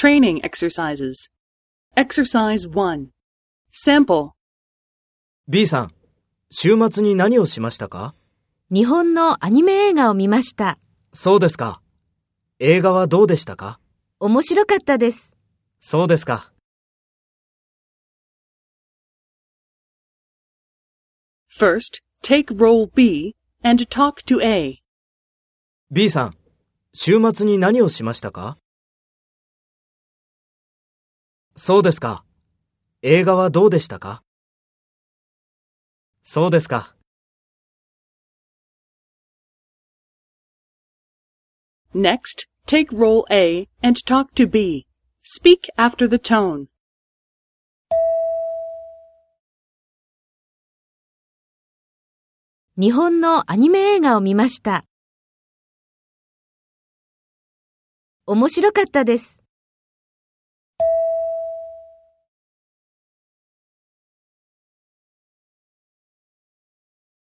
Training exercises. Exercise 1. Sample. B さん、週末に何をしましたか？日本のアニメ映画を見ました。そうですか。映画はどうでしたか？面白かったです。そうですか。First, take role B and talk to A. B さん、週末に何をしましたか？そうですか。映画はどうでしたかそうですか。Next, take role A and talk to B. Speak after the tone. 日本のアニメ映画を見ました。面白かったです。